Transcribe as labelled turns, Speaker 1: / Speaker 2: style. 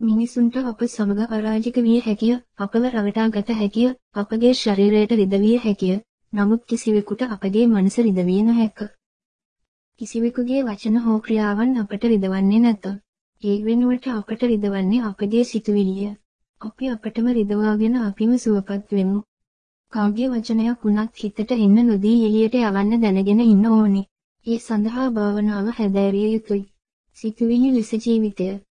Speaker 1: මිනිසුන්ට අප සමග අරාජික විය හැකිය, අපව රවටා ගත හැකිය, අපගේ ශරීරයට රිදවිය හැකිය. නමුත් කිසිවෙකුට අපගේ මනස රිදවිය නොහැක. කිසිවෙකුගේ වචන හෝ ක්‍රියාවන් අපට රිදවන්නේ නැත. ඒ වෙනුවට අපට රිදවන්නේ අපගේ සිතුවිලිය. අපි අපටම රිදවාගෙන අපිම සුවපත් වෙමු. කාගේ වචනයක් වුණත් හිතට එන්න නොදී එළියට යවන්න දැනගෙන ඉන්න ඕනේ. ඒ සඳහා භාවනාව හැදෑරිය යුතුයි. සිතුවිලි ලෙස ජීවිතය